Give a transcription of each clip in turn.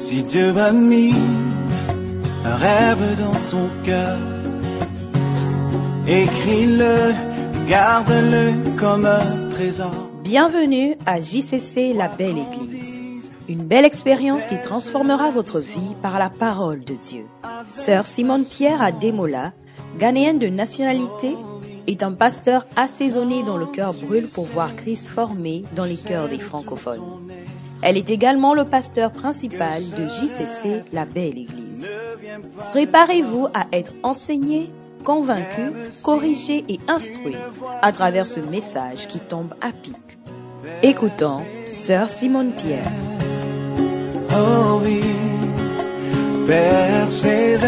Si Dieu a mis un rêve dans ton cœur, écris-le, garde-le comme un. Bienvenue à JCC La Belle Église. Une belle expérience qui transformera votre vie par la parole de Dieu. Sœur Simone Pierre Ademola, ghanéenne de nationalité, est un pasteur assaisonné dont le cœur brûle pour voir Christ formé dans les cœurs des francophones. Elle est également le pasteur principal de JCC La Belle Église. Préparez-vous à être enseigné, convaincu, corrigé et instruit à travers ce message qui tombe à pic. Écoutons Sœur Simone Pierre. Oh oui, persévère,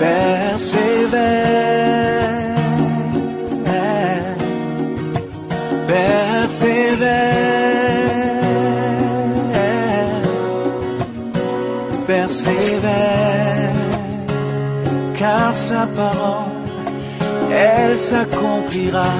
persévère, persévère, persévère, car sa parole, elle s'accomplira.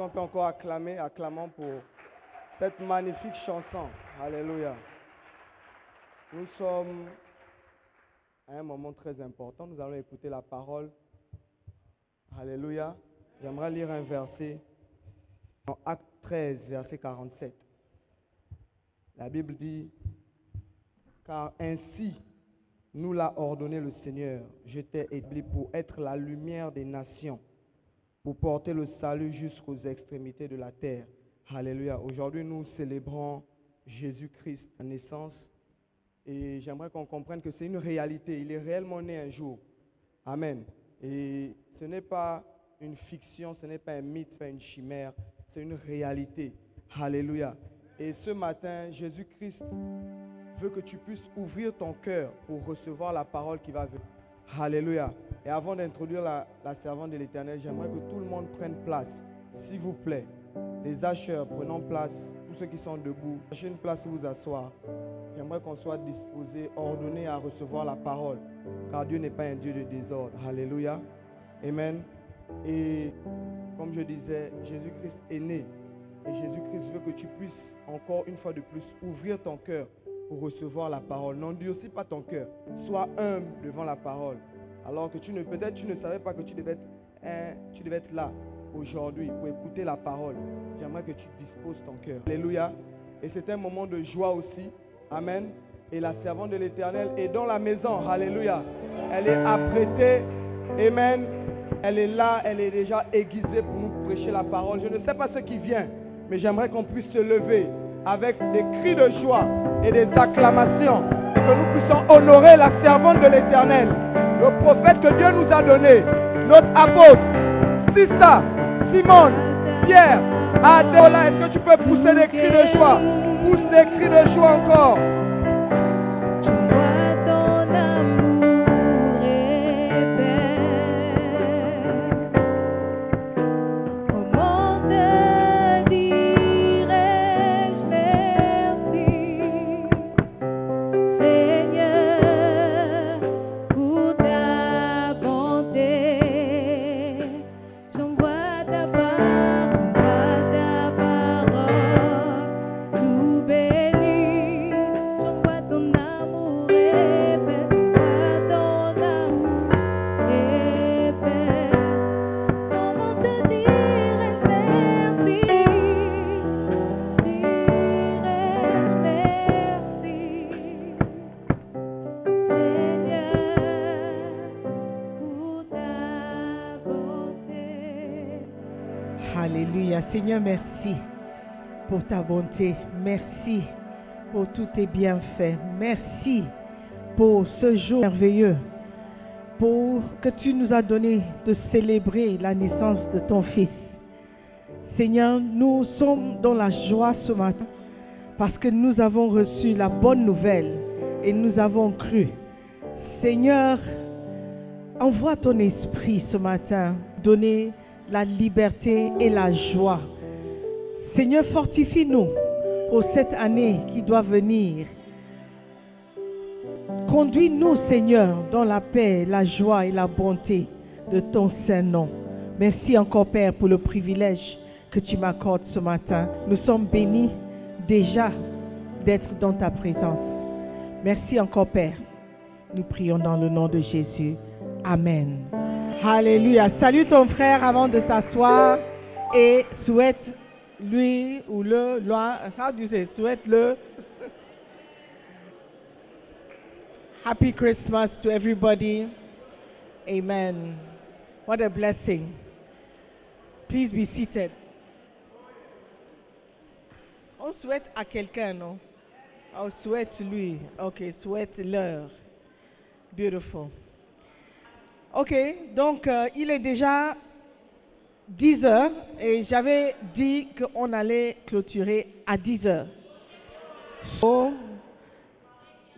Qu'on peut encore acclamer, acclamons pour cette magnifique chanson. Alléluia. Nous sommes à un moment très important. Nous allons écouter la parole. Alléluia. J'aimerais lire un verset en Acte 13, verset 47. La Bible dit, car ainsi nous l'a ordonné le Seigneur, je t'ai établi pour être la lumière des nations pour porter le salut jusqu'aux extrémités de la terre. Alléluia. Aujourd'hui, nous célébrons Jésus-Christ, la naissance. Et j'aimerais qu'on comprenne que c'est une réalité. Il est réellement né un jour. Amen. Et ce n'est pas une fiction, ce n'est pas un mythe, pas une chimère. C'est une réalité. Alléluia. Et ce matin, Jésus-Christ veut que tu puisses ouvrir ton cœur pour recevoir la parole qui va venir. Alléluia. Et avant d'introduire la, servante de l'Éternel, j'aimerais que tout le monde prenne place, s'il vous plaît. Les acheteurs, prenons place. Tous ceux qui sont debout, cherchez une place où vous asseoir. J'aimerais qu'on soit disposés, ordonnés à recevoir la parole. Car Dieu n'est pas un Dieu de désordre. Alléluia. Amen. Et comme je disais, Jésus-Christ est né. Et Jésus-Christ veut que tu puisses encore une fois de plus ouvrir ton cœur pour recevoir la parole. N'endurcis pas ton cœur. Sois humble devant la parole. Alors que tu ne, peut-être tu ne savais pas que tu devais être, tu devais être là aujourd'hui pour écouter la parole. J'aimerais que tu disposes ton cœur. Alléluia. Et c'est un moment de joie aussi. Amen. Et la servante de l'Éternel est dans la maison. Alléluia. Elle est apprêtée. Amen. Elle est là, elle est déjà aiguisée pour nous prêcher la parole. Je ne sais pas ce qui vient, mais j'aimerais qu'on puisse se lever avec des cris de joie et des acclamations que nous puissions honorer la servante de l'Éternel, le prophète que Dieu nous a donné, notre apôtre, Sista, Simone, Pierre, Adéola. Est-ce que tu peux pousser des cris de joie? Pousse des cris de joie encore. Merci pour tous tes bienfaits. Merci pour ce jour merveilleux. Pour que tu nous as donné de célébrer la naissance de ton Fils. Seigneur, nous sommes dans la joie ce matin parce que nous avons reçu la bonne nouvelle et nous avons cru. Seigneur, envoie ton esprit ce matin, donner la liberté et la joie. Seigneur, fortifie-nous pour cette année qui doit venir. Conduis-nous, Seigneur, dans la paix, la joie et la bonté de ton saint nom. Merci encore, Père, pour le privilège que tu m'accordes ce matin. Nous sommes bénis déjà d'être dans ta présence. Merci encore, Père. Nous prions dans le nom de Jésus. Amen. Alléluia. Salut ton frère avant de s'asseoir et souhaite lui ou le, loin, how do you say, souhaite le. Happy Christmas to everybody. Amen. What a blessing. Please be seated. On souhaite à quelqu'un, non? On souhaite lui. Ok, souhaite leur. Beautiful. Ok, donc euh, il est déjà 10 heures et j'avais dit qu'on allait clôturer à 10 heures.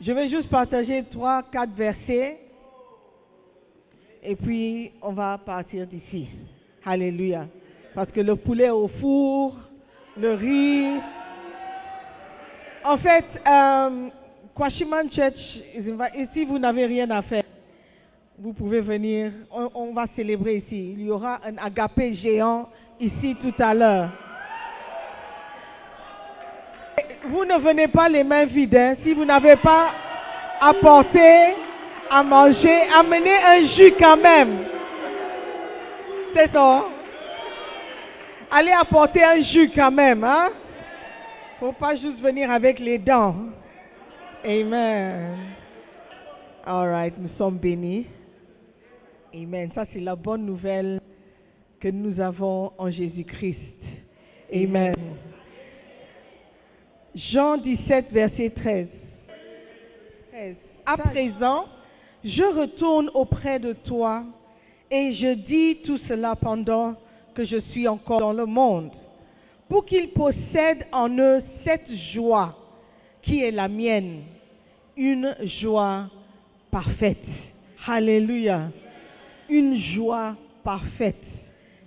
Je vais juste partager trois, quatre versets et puis on va partir d'ici. Alléluia. Parce que le poulet au four, le riz. En fait, euh, Kwashiman Church, si vous n'avez rien à faire, vous pouvez venir. On, va célébrer ici. Il y aura un agapé géant ici tout à l'heure. Vous ne venez pas les mains vides. hein. Si vous n'avez pas apporté à manger, amenez un jus quand même. C'est ça. Allez apporter un jus quand même. Hein? Faut pas juste venir avec les dents. Amen. All right, nous sommes bénis. Amen. Ça, c'est la bonne nouvelle que nous avons en Jésus-Christ. Amen. Jean 17, verset 13. 13. À présent, je retourne auprès de toi et je dis tout cela pendant que je suis encore dans le monde, pour qu'ils possèdent en eux cette joie qui est la mienne, une joie parfaite. Alléluia. Une joie parfaite.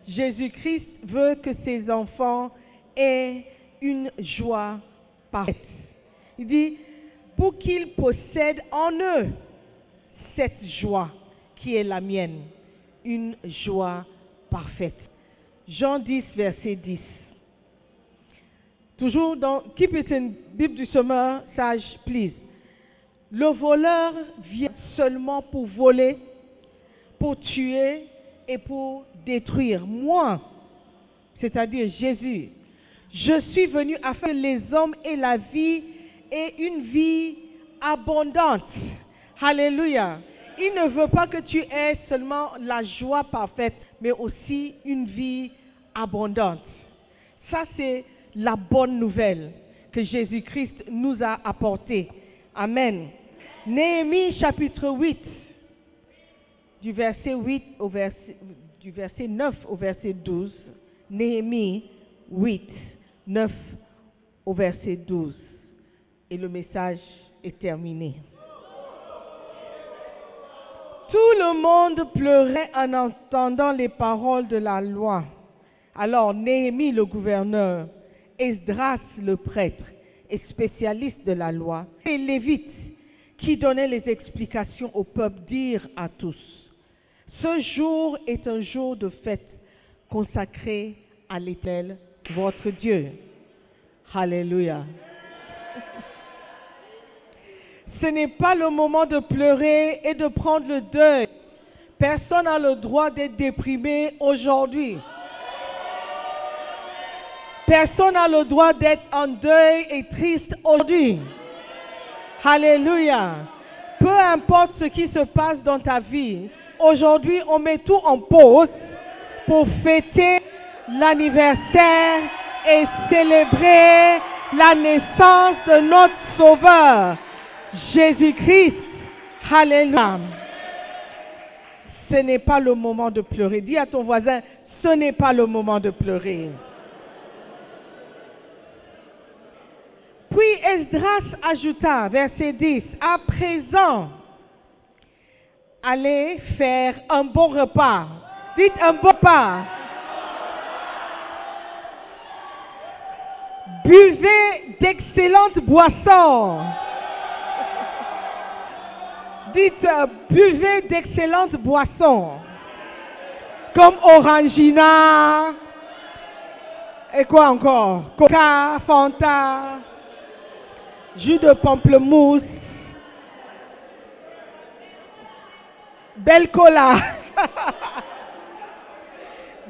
Jésus-Christ veut que ses enfants aient une joie parfaite. Il dit, pour qu'ils possèdent en eux cette joie qui est la mienne, une joie parfaite. Jean 10, verset 10. Toujours dans Keep it in Bible du semeur sage, please. Le voleur vient seulement pour voler, pour tuer et pour détruire. Moi, c'est-à-dire Jésus, je suis venu afin que les hommes aient la vie et une vie abondante. Alléluia. Il ne veut pas que tu aies seulement la joie parfaite, mais aussi une vie abondante. Ça, c'est la bonne nouvelle que Jésus-Christ nous a apportée. Amen. Néhémie chapitre 8, du verset 8 au verset, du verset 9 au verset 12. Néhémie 8, 9 au verset 12. Et le message est terminé. Tout le monde pleurait en entendant les paroles de la loi. Alors Néhémie le gouverneur, Esdras le prêtre et spécialiste de la loi, et Lévites qui donnaient les explications au peuple dirent à tous, ce jour est un jour de fête consacré à l'Éternel, votre Dieu. Alléluia. Ce n'est pas le moment de pleurer et de prendre le deuil. Personne n'a le droit d'être déprimé aujourd'hui. Personne n'a le droit d'être en deuil et triste aujourd'hui. Alléluia. Peu importe ce qui se passe dans ta vie, aujourd'hui on met tout en pause pour fêter l'anniversaire et célébrer la naissance de notre Sauveur, Jésus-Christ. Alléluia. Ce n'est pas le moment de pleurer. Dis à ton voisin, ce n'est pas le moment de pleurer. Puis Esdras ajouta, verset 10, à présent, allez faire un bon repas. Dites un bon repas. Buvez d'excellentes boissons. Dites, buvez d'excellentes boissons. Comme Orangina. Et quoi encore? Coca, Fanta, jus de pamplemousse, belle cola.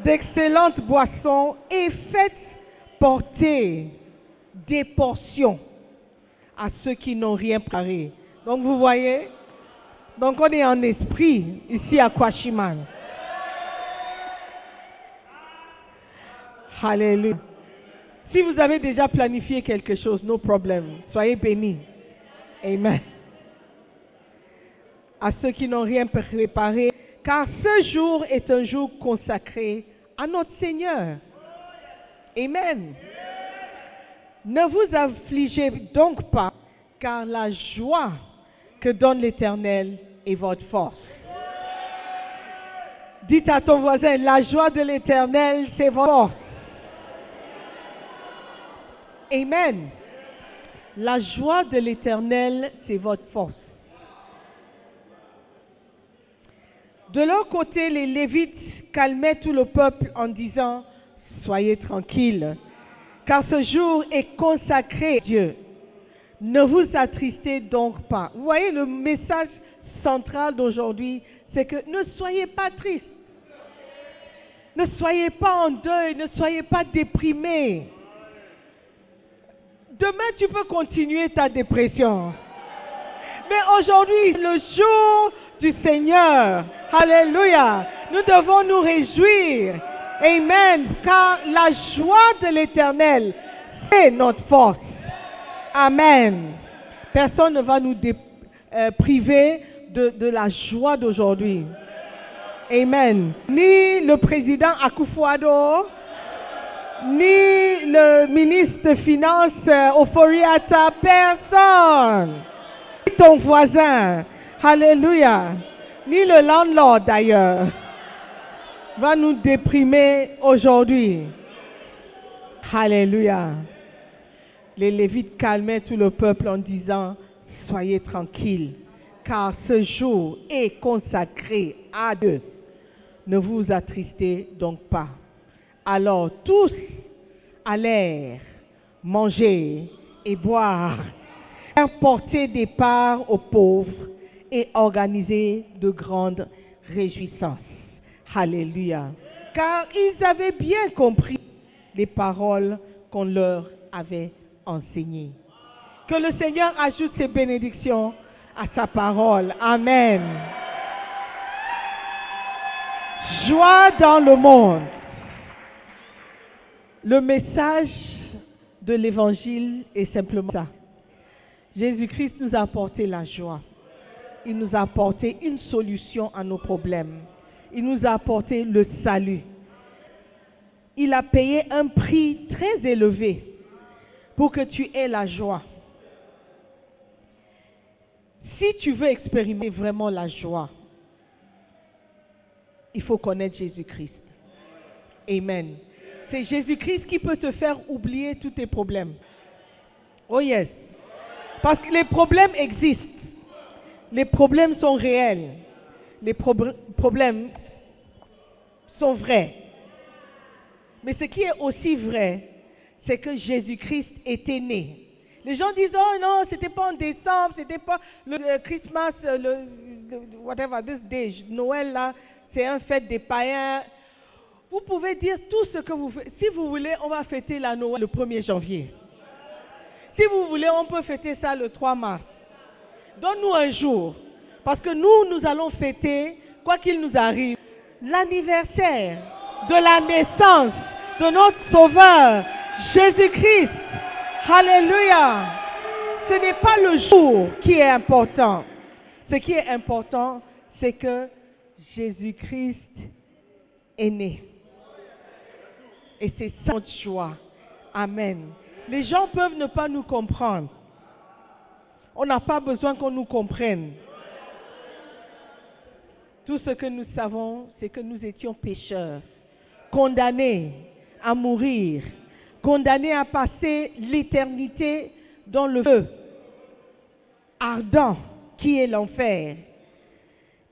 D'excellentes boissons et faites porter des portions à ceux qui n'ont rien préparé. Donc vous voyez, Donc on est en esprit ici à Kwashiman. Alléluia. Si vous avez déjà planifié quelque chose, no problème. Soyez bénis. Amen. À ceux qui n'ont rien préparé, car ce jour est un jour consacré à notre Seigneur. Amen. Ne vous affligez donc pas, car la joie que donne l'Éternel est votre force. Dites à ton voisin, la joie de l'Éternel, c'est votre force. Amen. La joie de l'Éternel, c'est votre force. De leur côté, les Lévites calmaient tout le peuple en disant, Soyez tranquilles, car ce jour est consacré à Dieu. Ne vous attristez donc pas. Vous voyez, le message central d'aujourd'hui, c'est que ne soyez pas tristes. Ne soyez pas en deuil, ne soyez pas déprimés. Demain, tu peux continuer ta dépression. Mais aujourd'hui, le jour du Seigneur. Alléluia. Nous devons nous réjouir. Amen. Car la joie de l'éternel, c'est notre force. Amen. Personne ne va nous euh, priver de, la joie d'aujourd'hui. Amen. Ni le président Akufo-Addo, ni le ministre des Finances euh, Oforiata, personne. Ni ton voisin. Alléluia. Ni le landlord d'ailleurs va nous déprimer aujourd'hui. Alléluia. Les Lévites calmaient tout le peuple en disant, soyez tranquilles, car ce jour est consacré à Dieu. Ne vous attristez donc pas. Alors tous allèrent manger et boire, faire porter des parts aux pauvres et organiser de grandes réjouissances. Alléluia. Car ils avaient bien compris les paroles qu'on leur avait enseignées. Que le Seigneur ajoute ses bénédictions à sa parole. Amen. Joie dans le monde. Le message de l'évangile est simplement ça. Jésus-Christ nous a apporté la joie. Il nous a apporté une solution à nos problèmes. Il nous a apporté le salut. Il a payé un prix très élevé pour que tu aies la joie. Si tu veux expérimenter vraiment la joie, il faut connaître Jésus-Christ. Amen. C'est Jésus-Christ qui peut te faire oublier tous tes problèmes. Oh yes. Parce que les problèmes existent. Les problèmes sont réels. Les prob- problèmes sont vrais. Mais ce qui est aussi vrai, c'est que Jésus-Christ était né. Les gens disent, oh non, c'était pas en décembre, c'était pas le, Christmas, le, whatever, this day, Noël là, c'est un fête des païens. Vous pouvez dire tout ce que vous voulez. Si vous voulez, on va fêter la Noël le 1er janvier. Si vous voulez, on peut fêter ça le 3 mars. Donne-nous un jour. Parce que nous, nous allons fêter, quoi qu'il nous arrive, l'anniversaire de la naissance de notre Sauveur, Jésus-Christ. Alléluia. Ce n'est pas le jour qui est important. Ce qui est important, c'est que Jésus-Christ est né. Et c'est ça joie. Amen. Les gens peuvent ne pas nous comprendre. On n'a pas besoin qu'on nous comprenne. Tout ce que nous savons, c'est que nous étions pécheurs, condamnés à mourir, condamnés à passer l'éternité dans le feu ardent qui est l'enfer.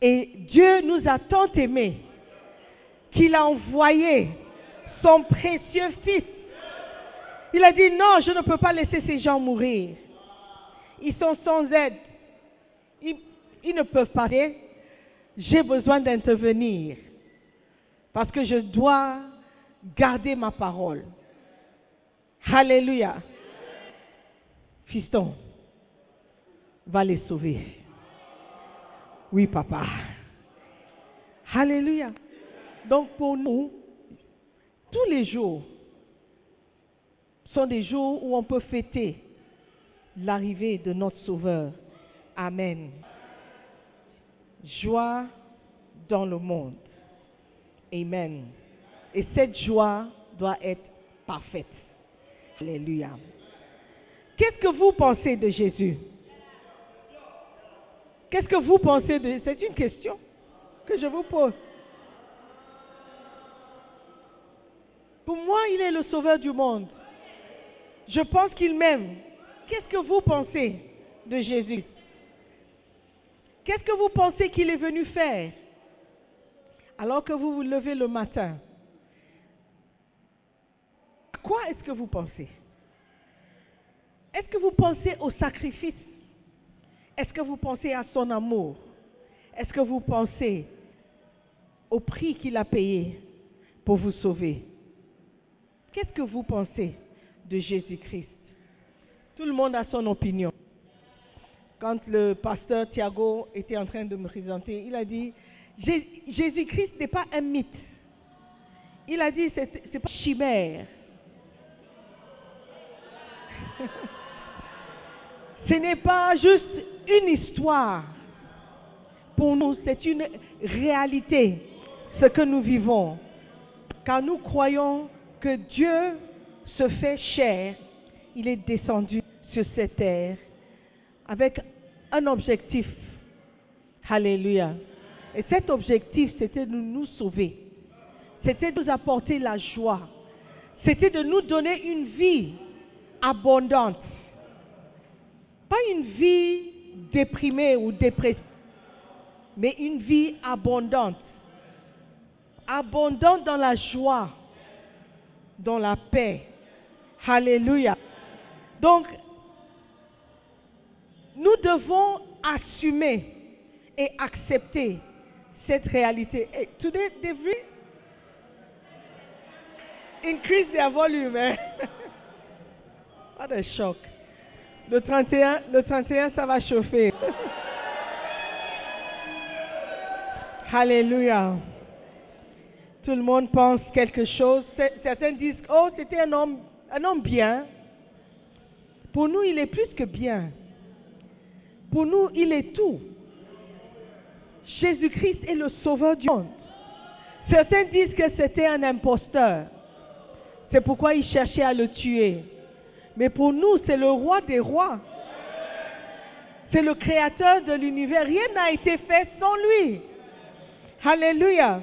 Et Dieu nous a tant aimés qu'il a envoyé son précieux Fils. Il a dit non, je ne peux pas laisser ces gens mourir. Ils sont sans aide. Ils, ne peuvent pas. J'ai besoin d'intervenir parce que je dois garder ma parole. Alléluia. Fiston, va les sauver. Oui, papa. Alléluia. Donc pour nous, tous les jours sont des jours où on peut fêter l'arrivée de notre Sauveur. Amen. Joie dans le monde. Amen. Et cette joie doit être parfaite. Alléluia. Qu'est-ce que vous pensez de Jésus? Qu'est-ce que vous pensez de... C'est une question que je vous pose. Pour moi, il est le sauveur du monde. Je pense qu'il m'aime. Qu'est-ce que vous pensez de Jésus? Qu'est-ce que vous pensez qu'il est venu faire? Alors que vous vous levez le matin À quoi est-ce que vous pensez? Est-ce que vous pensez au sacrifice? Est-ce que vous pensez à son amour? Est-ce que vous pensez au prix qu'il a payé pour vous sauver? Qu'est-ce que vous pensez de Jésus-Christ? Tout le monde a son opinion. Quand le pasteur Thiago était en train de me présenter, il a dit, Jé- Jésus-Christ n'est pas un mythe. Il a dit, c'est pas une chimère. Ce n'est pas juste une histoire. Pour nous, c'est une réalité, ce que nous vivons. Car nous croyons que Dieu se fait chair. Il est descendu sur cette terre avec un objectif. Alléluia. Et cet objectif, c'était de nous sauver. C'était de nous apporter la joie. C'était de nous donner une vie abondante. Pas une vie déprimée ou dépressive, mais une vie abondante. Abondante dans la joie, dans la paix. Alléluia. Donc, nous devons assumer et accepter cette réalité. Today they've re- increased their volume. Eh? What a shock. Le 31, le 31, ça va chauffer. Alléluia. Tout le monde pense quelque chose. Certains disent, oh, c'était un homme, un homme bien. Pour nous, il est plus que bien. Pour nous, il est tout. Jésus-Christ est le sauveur du monde. Certains disent que c'était un imposteur. C'est pourquoi ils cherchaient à le tuer. Mais pour nous, c'est le roi des rois. C'est le créateur de l'univers. Rien n'a été fait sans lui. Alléluia.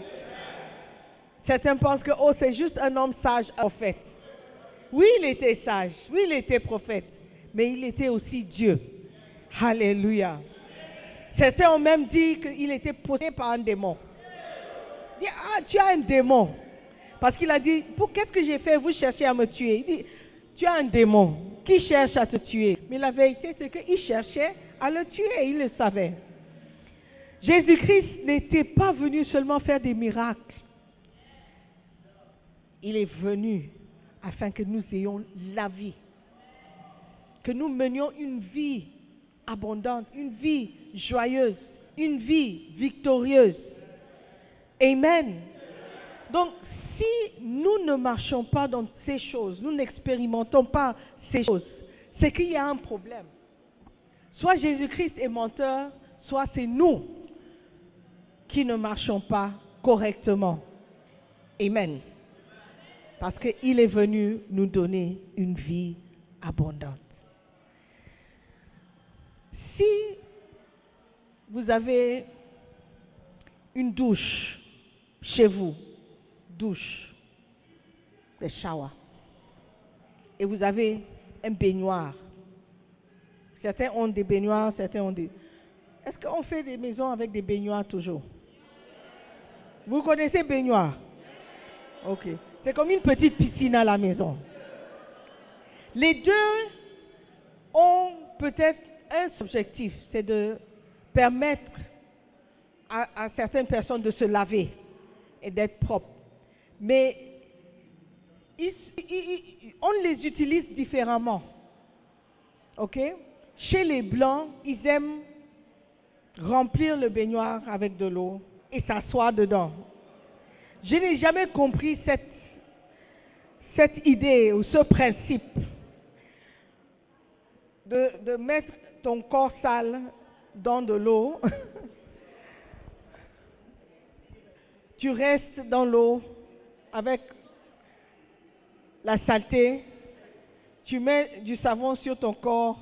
Certains pensent que oh, c'est juste un homme sage, prophète. Oui, il était sage. Oui, il était prophète. Mais il était aussi Dieu. Alléluia. Certains ont même dit qu'il était possédé par un démon. Il dit, ah, tu as un démon. Parce qu'il a dit, pour qu'est-ce que j'ai fait Vous cherchez à me tuer? Il dit, tu as un démon qui cherche à te tuer? Mais la vérité, c'est qu'il cherchait à le tuer. Il le savait. Jésus-Christ n'était pas venu seulement faire des miracles. Il est venu afin que nous ayons la vie. Que nous menions une vie une vie joyeuse, une vie victorieuse. Amen. Donc, si nous ne marchons pas dans ces choses, nous n'expérimentons pas ces choses, c'est qu'il y a un problème. Soit Jésus-Christ est menteur, soit c'est nous qui ne marchons pas correctement. Amen. Parce qu'il est venu nous donner une vie abondante. Si vous avez une douche chez vous, douche, des showers, et vous avez un baignoire, certains ont des baignoires, certains ont des... Est-ce qu'on fait des maisons avec des baignoires toujours? Vous connaissez baignoire? Ok. C'est comme une petite piscine à la maison. Les deux ont peut-être un objectif, c'est de permettre à, certaines personnes de se laver et d'être propres. Mais on les utilise différemment. OK? Chez les Blancs, ils aiment remplir le baignoire avec de l'eau et s'asseoir dedans. Je n'ai jamais compris cette, idée ou ce principe de mettre ton corps sale dans de l'eau. tu restes dans l'eau avec la saleté, tu mets du savon sur ton corps,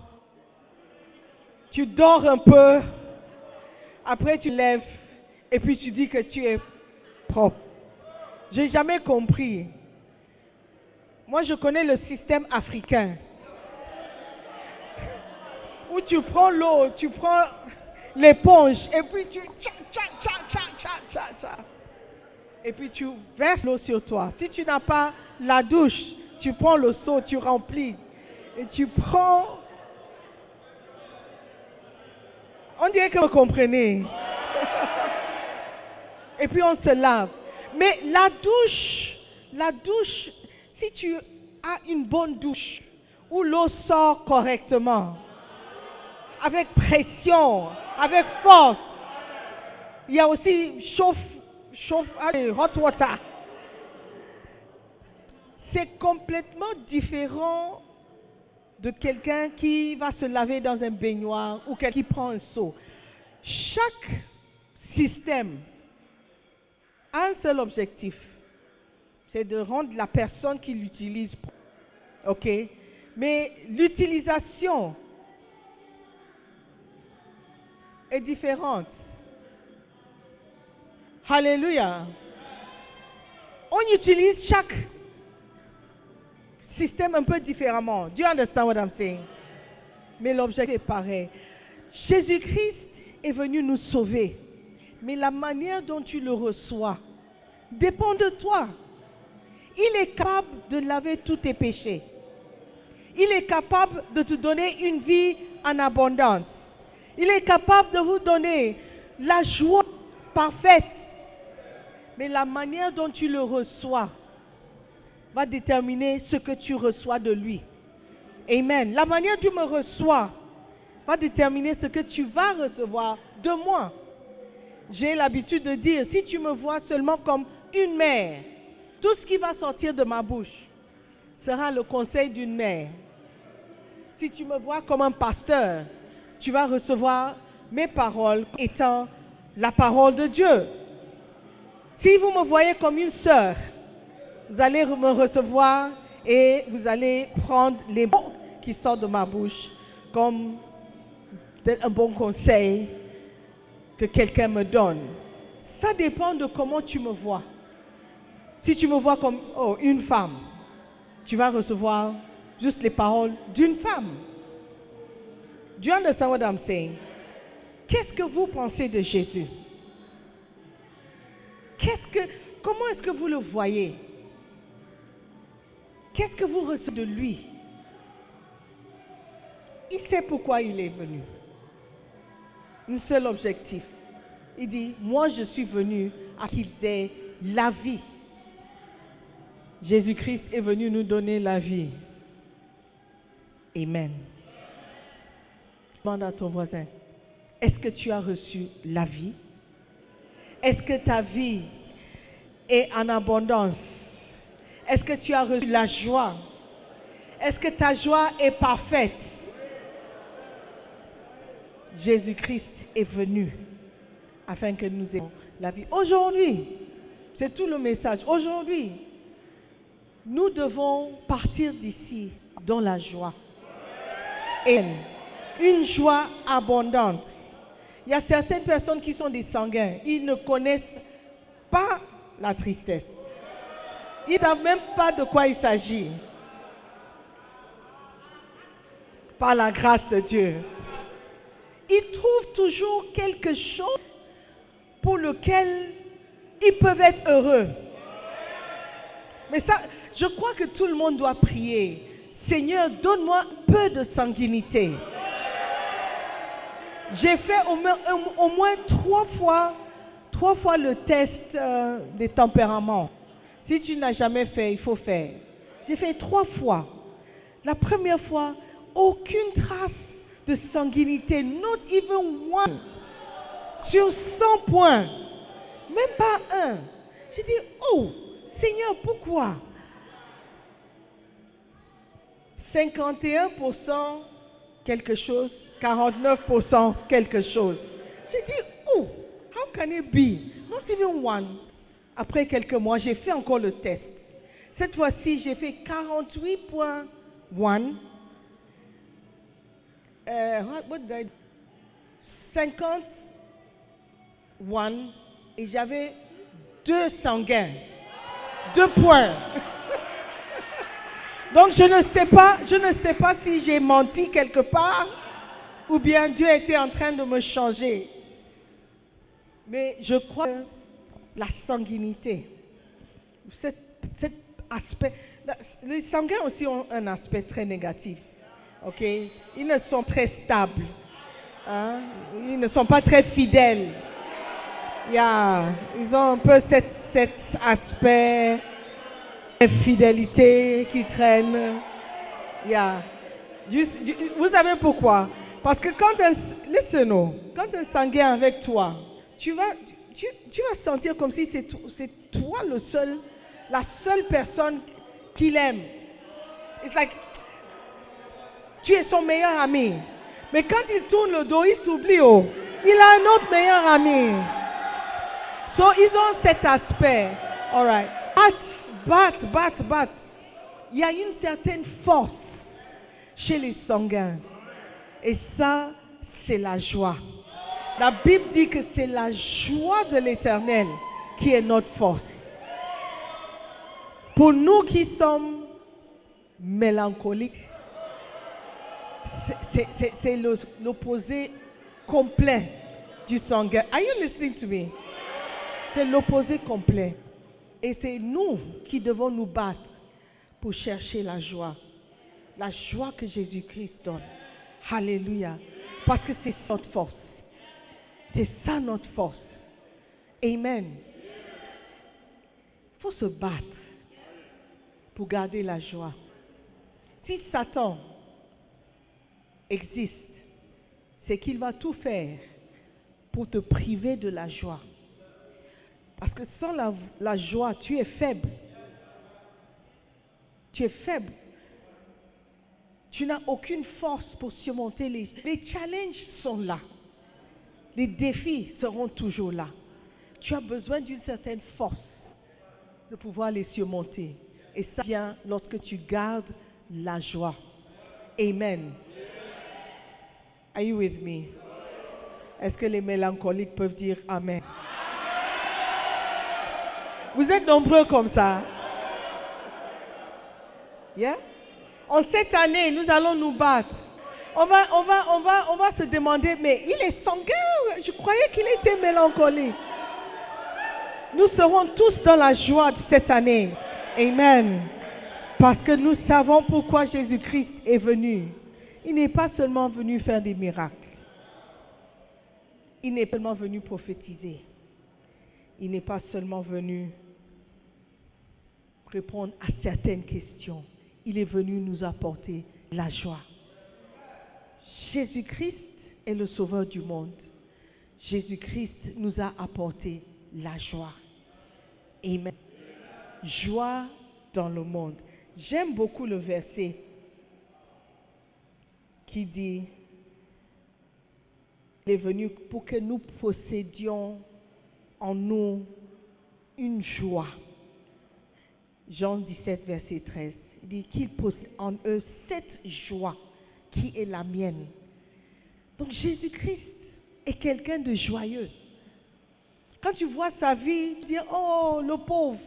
tu dors un peu, après tu lèves et puis tu dis que tu es propre. J'ai jamais compris. Moi, je connais le système africain. Tu prends l'eau, tu prends l'éponge et puis tu tcha, tcha, tcha. et puis tu verses l'eau sur toi. Si tu n'as pas la douche, tu prends le seau, tu remplis et tu prends. On dirait que vous comprenez. et puis on se lave. Mais la douche, la douche, si tu as une bonne douche où l'eau sort correctement, avec pression, avec force, il y a aussi chauffe, chauffe, hot water. C'est complètement différent de quelqu'un qui va se laver dans un baignoire ou quelqu'un qui prend un seau. Chaque système a un seul objectif, c'est de rendre la personne qui l'utilise. OK? Mais l'utilisation est différente. Alléluia. On utilise chaque système un peu différemment. Do you understand what I'm saying? Mais l'objectif est pareil. Jésus-Christ est venu nous sauver. Mais la manière dont tu le reçois dépend de toi. Il est capable de laver tous tes péchés. Il est capable de te donner une vie en abondance. Il est capable de vous donner la joie parfaite. Mais la manière dont tu le reçois va déterminer ce que tu reçois de lui. Amen. La manière dont tu me reçois va déterminer ce que tu vas recevoir de moi. J'ai l'habitude de dire, si tu me vois seulement comme une mère, tout ce qui va sortir de ma bouche sera le conseil d'une mère. Si tu me vois comme un pasteur, tu vas recevoir mes paroles étant la parole de Dieu. Si vous me voyez comme une sœur, vous allez me recevoir et vous allez prendre les mots qui sortent de ma bouche comme un bon conseil que quelqu'un me donne. Ça dépend de comment tu me vois. Si tu me vois comme oh, une femme, tu vas recevoir juste les paroles d'une femme. Do you understand what I'm saying? Qu'est-ce que vous pensez de Jésus? Comment est-ce que vous le voyez? Qu'est-ce que vous recevez de lui? Il sait pourquoi il est venu. Un seul objectif. Il dit, moi je suis venu à qu'il ait la vie. Jésus-Christ est venu nous donner la vie. Amen. À ton voisin, est-ce que tu as reçu la vie? Est-ce que ta vie est en abondance? Est-ce que tu as reçu la joie? Est-ce que ta joie est parfaite? Jésus-Christ est venu afin que nous ayons la vie. Aujourd'hui, c'est tout le message. Aujourd'hui, nous devons partir d'ici dans la joie. Et une joie abondante. Il y a certaines personnes qui sont des sanguins. Ils ne connaissent pas la tristesse. Ils ne savent même pas de quoi il s'agit. Par la grâce de Dieu. Ils trouvent toujours quelque chose pour lequel ils peuvent être heureux. Mais ça, je crois que tout le monde doit prier. Seigneur, donne-moi un peu de sanguinité. J'ai fait au moins, trois fois, trois fois le test euh, des tempéraments. Si tu n'as jamais fait, il faut faire. J'ai fait trois fois. La première fois, aucune trace de sanguinité, not even one. sur 100 points. Même pas un. J'ai dit, oh, Seigneur, pourquoi? 51% quelque chose, 49% quelque chose. J'ai dit, oh, how can it be? Not even one. Après quelques mois, j'ai fait encore le test. Cette fois-ci, j'ai fait 48.1. Euh, what- did I do? 51 et j'avais deux sanguins. Deux points. Donc je ne sais pas, je ne sais pas si j'ai menti quelque part ou bien Dieu était en train de me changer. Mais je crois que la sanguinité, cet, aspect, les sanguins aussi ont un aspect très négatif. Ok, ils ne sont très stables, hein? ils ne sont pas très fidèles. Ils ont un peu cet, cet aspect fidélité qui traîne. Vous savez pourquoi? Parce que quand un, listen, oh, quand un sanguin avec toi, tu vas, tu, tu vas sentir comme si c'est c'est toi le seul, la seule personne qu'il aime. It's like, tu es son meilleur ami. Mais quand il tourne le dos, il s'oublie. Oh. Il a un autre meilleur ami. So, ils ont cet aspect. All right. Bat, bat, bat, bat. Il y a une certaine force chez les sanguins. Et ça, c'est la joie. La Bible dit que c'est la joie de l'éternel qui est notre force. Pour nous qui sommes mélancoliques, c'est- l'opposé complet du sanguin. Are you listening to me? C'est l'opposé complet. Et c'est nous qui devons nous battre pour chercher la joie. La joie que Jésus-Christ donne. Alléluia. Parce que c'est notre force. C'est ça notre force. Amen. Il faut se battre pour garder la joie. Si Satan existe, c'est qu'il va tout faire pour te priver de la joie. Parce que sans la, la joie, tu es faible. Tu es faible. Tu n'as aucune force pour surmonter les... Les challenges sont là. Les défis seront toujours là. Tu as besoin d'une certaine force de pouvoir les surmonter. Et ça vient lorsque tu gardes la joie. Amen. Are you with me? Est-ce que les mélancoliques peuvent dire Amen? Vous êtes nombreux comme ça. Yeah? En cette année, nous allons nous battre. On va, on va, on va, on va se demander, mais il est sanguin. Je croyais qu'il était mélancolique. Nous serons tous dans la joie de cette année. Amen. Parce que nous savons pourquoi Jésus-Christ est venu. Il n'est pas seulement venu faire des miracles. Il n'est pas seulement venu prophétiser. Il n'est pas seulement venu répondre à certaines questions. Il est venu nous apporter la joie. Jésus-Christ est le sauveur du monde. Jésus-Christ nous a apporté la joie. Amen. Joie dans le monde. J'aime beaucoup le verset qui dit, il est venu pour que nous possédions en nous une joie. Jean 17, verset 13. Dit qu'il possède en eux cette joie qui est la mienne. Donc Jésus-Christ est quelqu'un de joyeux. Quand tu vois sa vie, tu dis, oh, le pauvre,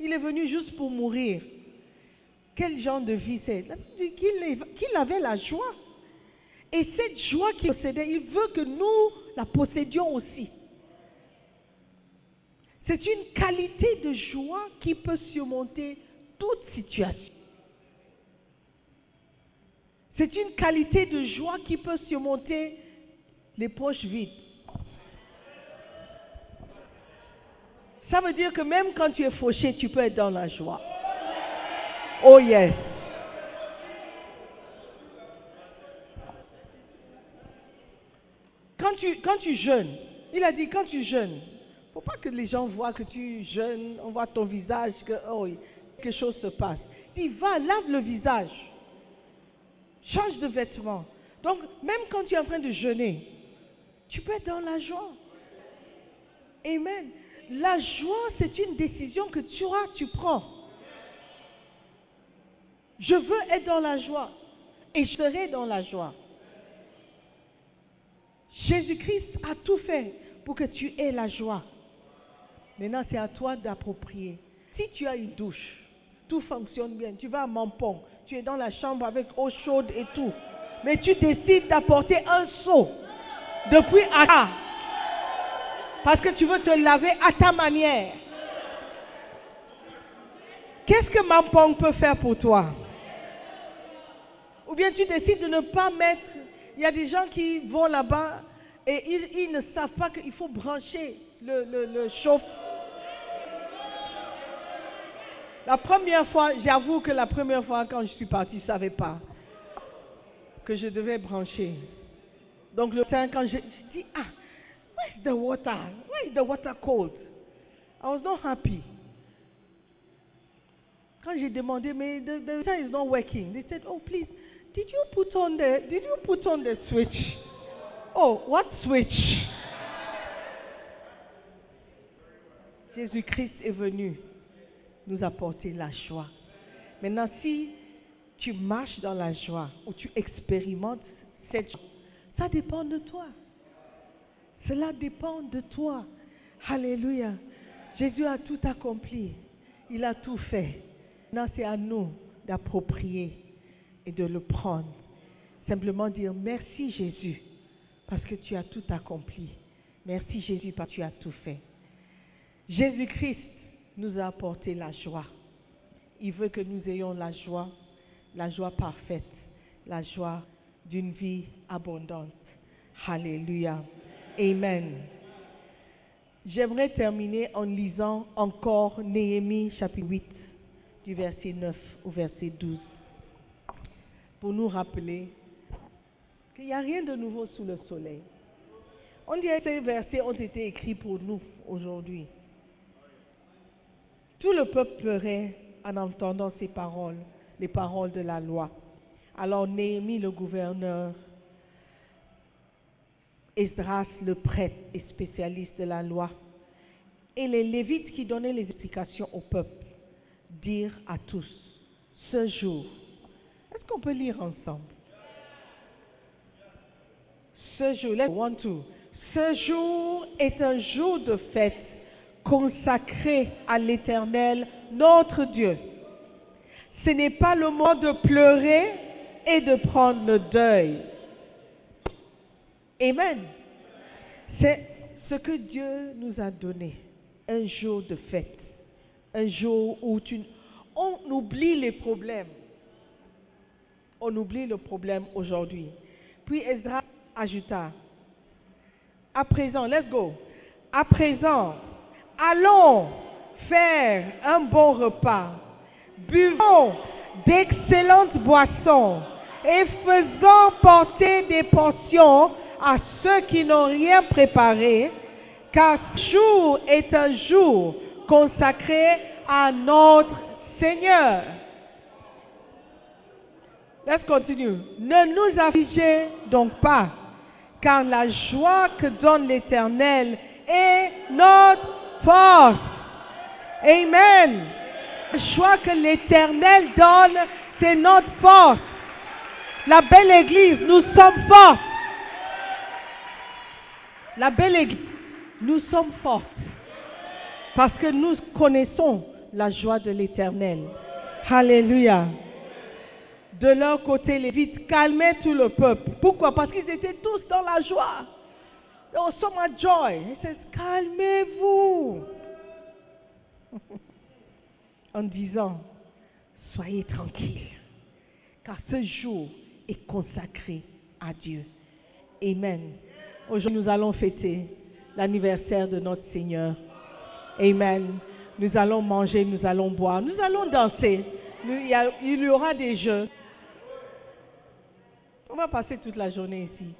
il est venu juste pour mourir. Quel genre de vie c'est? Qu'il avait la joie. Et cette joie qu'il possédait, il veut que nous la possédions aussi. C'est une qualité de joie qui peut surmonter toute situation. C'est une qualité de joie qui peut surmonter les poches vides. Ça veut dire que même quand tu es fauché, tu peux être dans la joie. Oh yes. Quand tu, quand tu jeûnes, Il a dit, quand tu jeûnes, faut pas que les gens voient que tu jeûnes, on voit ton visage, que oh, quelque chose se passe. Il va, lave le visage. Change de vêtements. Donc, même quand tu es en train de jeûner, tu peux être dans la joie. Amen. La joie, c'est une décision que tu as, tu prends. Je veux être dans la joie et je serai dans la joie. Jésus-Christ a tout fait pour que tu aies la joie. Maintenant, c'est à toi d'approprier. Si tu as une douche, tout fonctionne bien, tu vas à Mampong, tu es dans la chambre avec eau chaude et tout, mais tu décides d'apporter un seau depuis Accra parce que tu veux te laver à ta manière. Qu'est-ce que Mampong peut faire pour toi? Ou bien tu décides de ne pas mettre. Il y a des gens qui vont là-bas et ils, ils ne savent pas qu'il faut brancher le, le, le chauffe. La première fois, j'avoue que la première fois quand je suis partie, je ne savais pas que je devais brancher. Donc le matin, quand je, je dis, ah, where's the water? Why is the water cold? I was not happy. Quand j'ai demandé, mais the, the water is not working. They said, oh please, did you put on the, did you put on the switch? Oh, what switch? Jésus-Christ est venu nous apporter la joie. Maintenant, si tu marches dans la joie ou tu expérimentes cette joie, ça dépend de toi. Cela dépend de toi. Alléluia. Jésus a tout accompli. Il a tout fait. Maintenant, c'est à nous d'approprier et de le prendre. Simplement dire merci Jésus parce que tu as tout accompli. Merci Jésus parce que tu as tout fait. Jésus-Christ nous a apporté la joie. Il veut que nous ayons la joie, la joie parfaite, la joie d'une vie abondante. Alléluia. Amen. J'aimerais terminer en lisant encore Néhémie chapitre 8 du verset 9 au verset 12 pour nous rappeler qu'il n'y a rien de nouveau sous le soleil. On dirait que ces versets ont été écrits pour nous aujourd'hui. Tout le peuple pleurait en entendant ces paroles, les paroles de la loi. Alors Néhémie, le gouverneur, Esdras, le prêtre et spécialiste de la loi, et les Lévites qui donnaient les explications au peuple, dirent à tous, ce jour, est-ce qu'on peut lire ensemble? Ce jour, let's one, two. Ce jour est un jour de fête consacré à l'Éternel, notre Dieu. Ce n'est pas le moment de pleurer et de prendre le deuil. Amen. C'est ce que Dieu nous a donné, un jour de fête, un jour où on oublie les problèmes. On oublie le problème aujourd'hui. Puis Ezra ajouta, à présent, let's go, à présent, allons faire un bon repas, buvons d'excellentes boissons et faisons porter des portions à ceux qui n'ont rien préparé, car ce jour est un jour consacré à notre Seigneur. Let's continue. Ne nous affligez donc pas, car la joie que donne l'Éternel est notre force. Amen. La joie que l'Éternel donne, c'est notre force. La belle Église, nous sommes forts. La belle Église, nous sommes fortes parce que nous connaissons la joie de l'Éternel. Alléluia. De leur côté, les vites calmaient tout le peuple. Pourquoi? Parce qu'ils étaient tous dans la joie. Oh, so much joy. He says, calmez-vous. en disant, soyez tranquilles, car ce jour est consacré à Dieu. Amen. Aujourd'hui, nous allons fêter l'anniversaire de notre Seigneur. Amen. Nous allons manger, nous allons boire, nous allons danser. Il y aura des jeux. On va passer toute la journée ici.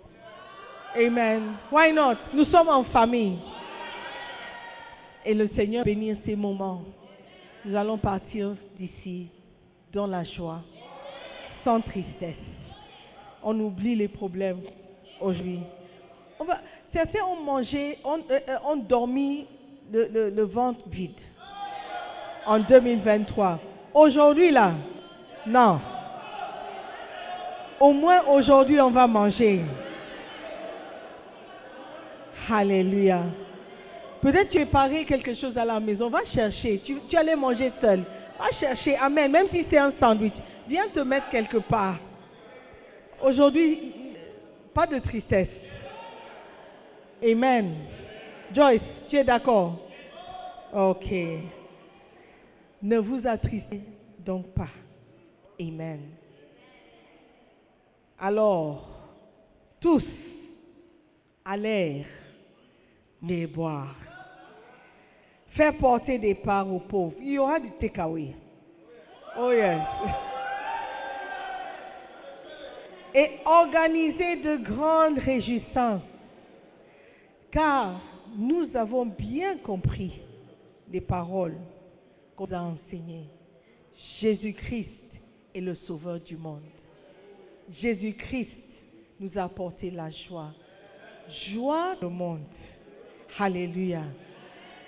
Amen. Why not? Nous sommes en famille. Et le Seigneur bénir ces moments. Nous allons partir d'ici dans la joie, sans tristesse. On oublie les problèmes aujourd'hui. On Certains ont mangé, ont, euh, euh, dormi le- le ventre vide en 2023. Aujourd'hui, là, non. Au moins aujourd'hui, on va manger. Alléluia. Peut-être tu es paré quelque chose à la maison. Va chercher. Tu, tu allais manger seul. Va chercher. Amen. Même si c'est un sandwich. Viens te mettre quelque part. Aujourd'hui, pas de tristesse. Amen. Joyce, tu es d'accord? Ok. Ne vous attristez donc pas. Amen. Alors, tous, à l'air, mais boire. Faire porter des parts aux pauvres. Il y aura du takeaway. Oh yes. Et organiser de grandes réjouissances. Car nous avons bien compris les paroles qu'on a enseignées. Jésus-Christ est le sauveur du monde. Jésus-Christ nous a apporté la joie. Joie au monde. Alléluia.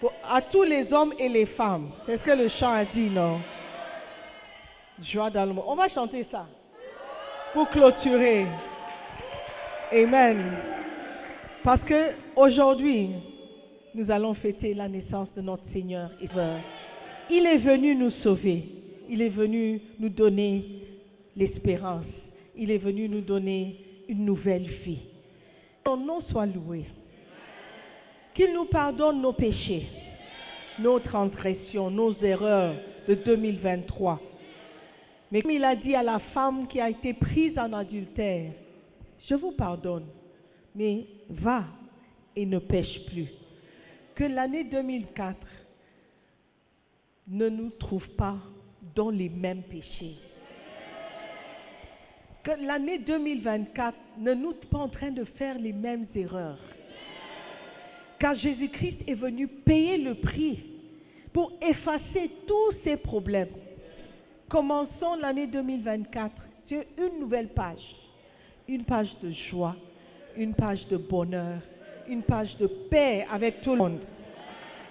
Pour- à tous les hommes et les femmes. C'est ce que le chant a dit, non? Joie dans le monde. On va chanter ça pour clôturer. Amen. Parce que aujourd'hui, nous allons fêter la naissance de notre Seigneur et. Il est venu nous sauver. Il est venu nous donner l'espérance. Il est venu nous donner une nouvelle vie. Son nom soit loué. Qu'il nous pardonne nos péchés, nos transgressions, nos erreurs de 2023. Mais comme il a dit à la femme qui a été prise en adultère, je vous pardonne, mais va et ne pêche plus. Que l'année 2004 ne nous trouve pas dans les mêmes péchés. Que l'année 2024 ne nous pas en train de faire les mêmes erreurs. Car Jésus-Christ est venu payer le prix pour effacer tous ces problèmes. Commençons l'année 2024 sur une nouvelle page. Une page de joie, une page de bonheur, une page de paix avec tout le monde.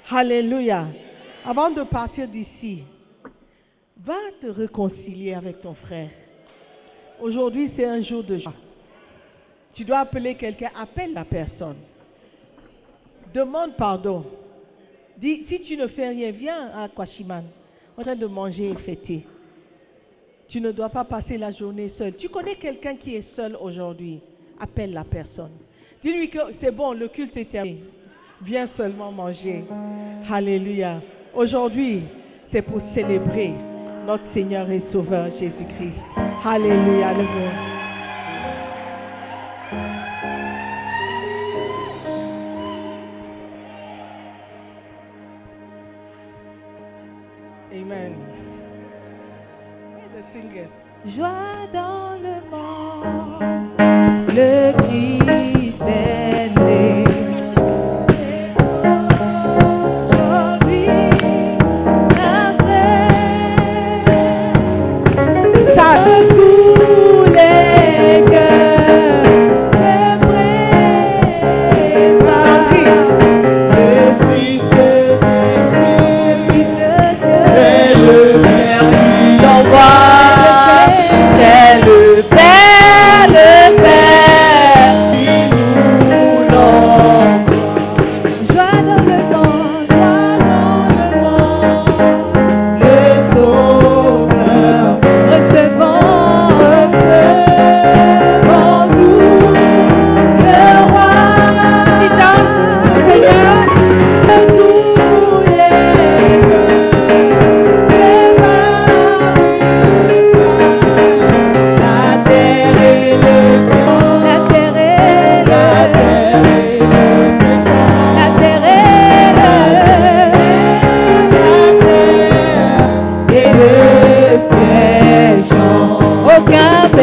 Alléluia. Avant de partir d'ici, va te réconcilier avec ton frère. Aujourd'hui, c'est un jour de joie. Tu dois appeler quelqu'un, appelle la personne. Demande pardon. Dis, si tu ne fais rien, viens à Kwashiman, en train de manger et fêter. Tu ne dois pas passer la journée seul. Tu connais quelqu'un qui est seul aujourd'hui? Appelle la personne. Dis-lui que c'est bon, le culte est terminé. Viens seulement manger. Alléluia. Aujourd'hui, c'est pour célébrer notre Seigneur et Sauveur Jésus-Christ. Alléluia.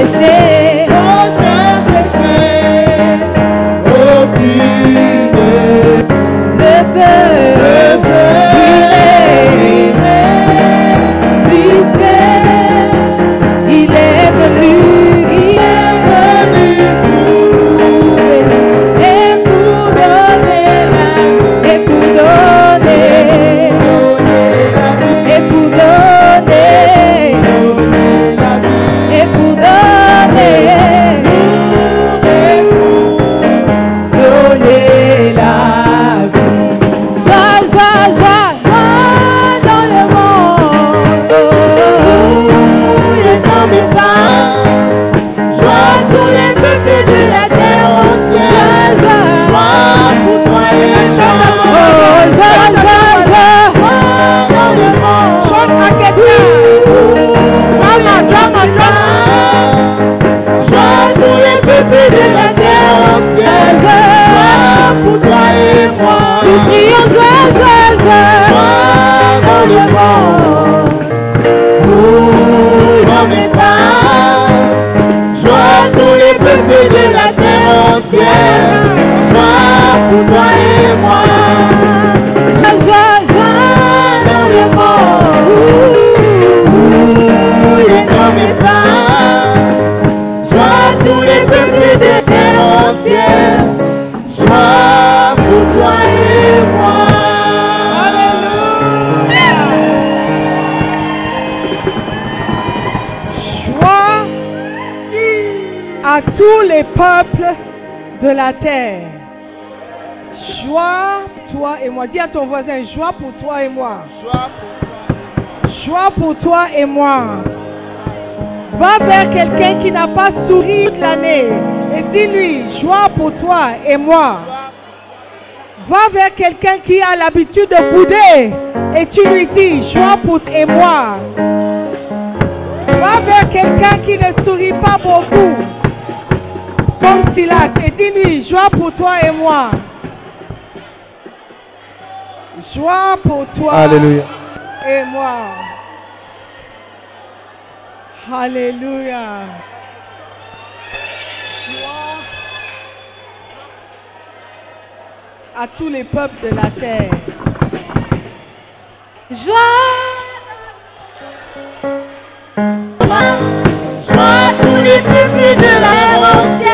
Amen. À tous les peuples de la terre. Joie, toi et moi. Dis à ton voisin, joie pour toi et moi. Joie pour toi et moi. Va vers quelqu'un qui n'a pas souri toute l'année et dis-lui, joie pour toi et moi. Va vers quelqu'un qui a l'habitude de bouder et tu lui dis, joie pour toi et moi. Va vers quelqu'un qui ne sourit pas beaucoup, comme Silas, et dis-lui, joie pour toi et moi. Joie pour toi Alléluia. et moi. Alléluia. Joie à tous les peuples de la terre. Joie. Joie tous les peuples de la terre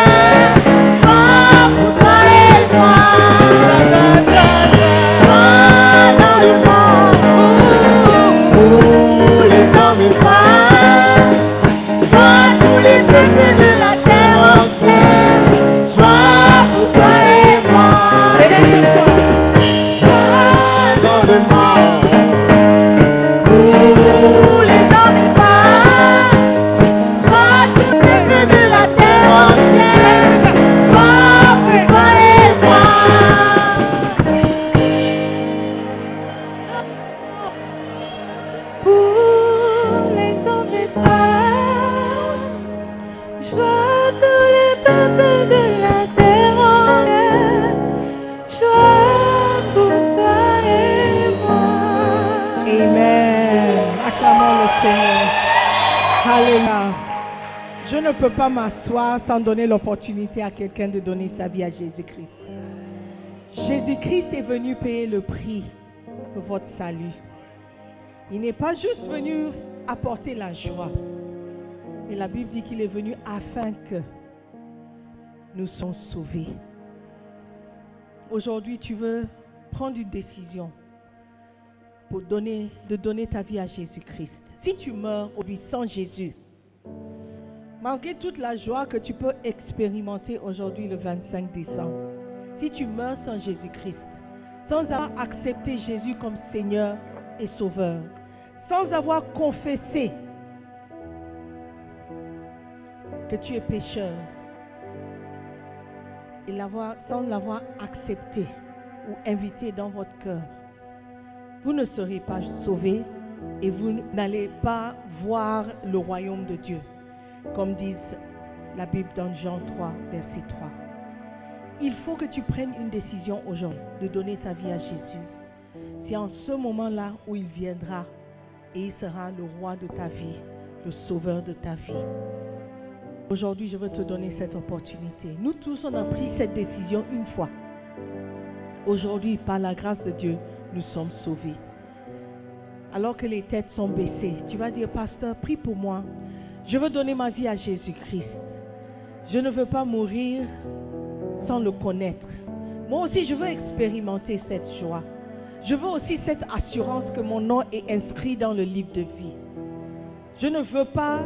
m'asseoir sans donner l'opportunité à quelqu'un de donner sa vie à Jésus-Christ. Jésus-Christ est venu payer le prix pour votre salut. Il n'est pas juste venu apporter la joie. Et la Bible dit qu'il est venu afin que nous soyons sauvés. Aujourd'hui, tu veux prendre une décision pour donner, de donner ta vie à Jésus-Christ. Si tu meurs sans Jésus, malgré toute la joie que tu peux expérimenter aujourd'hui le 25 décembre, si tu meurs sans Jésus-Christ, sans avoir accepté Jésus comme Seigneur et Sauveur, sans avoir confessé que tu es pécheur, et sans l'avoir accepté ou invité dans votre cœur, vous ne serez pas sauvés et vous n'allez pas voir le royaume de Dieu, comme dit la Bible dans Jean 3, verset 3. Il faut que tu prennes une décision aujourd'hui de donner ta vie à Jésus. C'est en ce moment-là où il viendra et il sera le roi de ta vie, le sauveur de ta vie. Aujourd'hui, je veux te donner cette opportunité. Nous tous, on a pris cette décision une fois. Aujourd'hui, par la grâce de Dieu, nous sommes sauvés. Alors que les têtes sont baissées, tu vas dire, pasteur, prie pour moi. Je veux donner ma vie à Jésus-Christ. Je ne veux pas mourir sans le connaître. Moi aussi, je veux expérimenter cette joie. Je veux aussi cette assurance que mon nom est inscrit dans le livre de vie. Je ne veux pas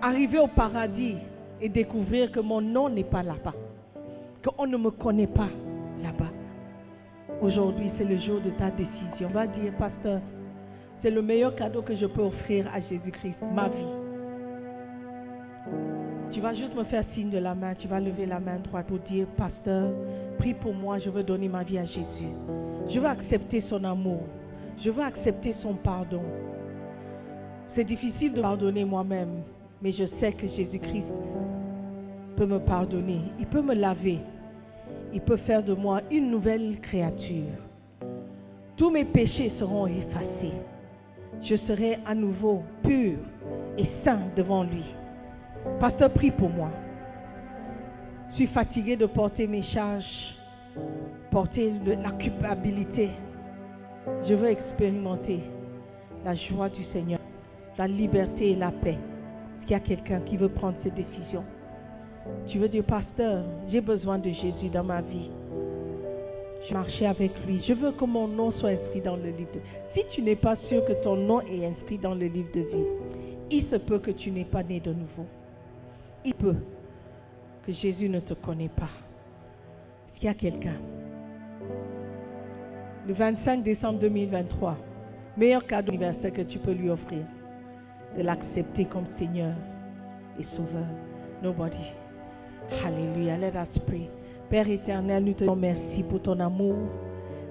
arriver au paradis et découvrir que mon nom n'est pas là-bas, qu'on ne me connaît pas là-bas. Aujourd'hui, c'est le jour de ta décision. Va dire, pasteur, c'est le meilleur cadeau que je peux offrir à Jésus-Christ, ma vie. Tu vas juste me faire signe de la main, tu vas lever la main droite pour dire, pasteur, prie pour moi, je veux donner ma vie à Jésus. Je veux accepter son amour. Je veux accepter son pardon. C'est difficile de pardonner moi-même, mais je sais que Jésus-Christ peut me pardonner. Il peut me laver. Il peut faire de moi une nouvelle créature. Tous mes péchés seront effacés. Je serai à nouveau pur et saint devant lui. Pasteur, prie pour moi. Je suis fatigué de porter mes charges, porter la culpabilité. Je veux expérimenter la joie du Seigneur, la liberté et la paix. Est-ce qu'il y a quelqu'un qui veut prendre cette décision Tu veux dire, pasteur, j'ai besoin de Jésus dans ma vie. Je marcher avec lui. Je veux que mon nom soit inscrit dans le livre de vie. Si tu n'es pas sûr que ton nom est inscrit dans le livre de vie, il se peut que tu n'es pas né de nouveau. Il peut que Jésus ne te connaît pas. Est-ce y a quelqu'un? Le 25 décembre 2023, meilleur cadeau universel que tu peux lui offrir, de l'accepter comme Seigneur et Sauveur. Nobody. Alléluia. Let us pray. Père éternel, nous te disons merci pour ton amour.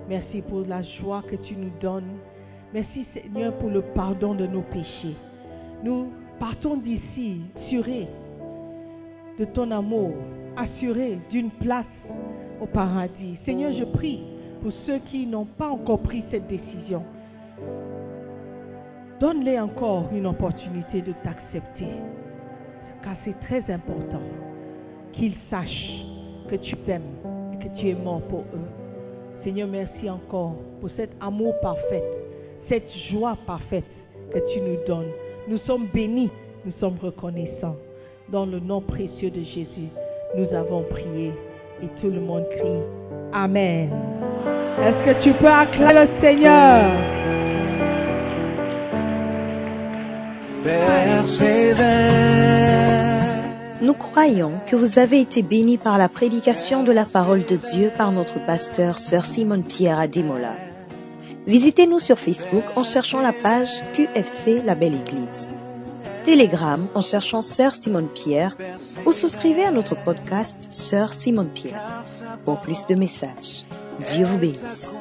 Merci pour la joie que tu nous donnes. Merci Seigneur pour le pardon de nos péchés. Nous partons d'ici assurés de ton amour, assurés d'une place au paradis. Seigneur, je prie pour ceux qui n'ont pas encore pris cette décision. Donne-les encore une opportunité de t'accepter, car c'est très important qu'ils sachent que tu t'aimes et que tu es mort pour eux. Seigneur, merci encore pour cet amour parfait, cette joie parfaite que tu nous donnes. Nous sommes bénis, nous sommes reconnaissants. Dans le nom précieux de Jésus, nous avons prié et tout le monde crie Amen. Est-ce que tu peux acclamer le Seigneur? Nous croyons que vous avez été bénis par la prédication de la parole de Dieu par notre pasteur Sœur Simone Pierre Ademola. Visitez-nous sur Facebook en cherchant la page QFC La Belle Église. Telegram en cherchant Sœur Simone Pierre ou souscrivez à notre podcast Sœur Simone Pierre pour plus de messages. Dieu vous bénisse.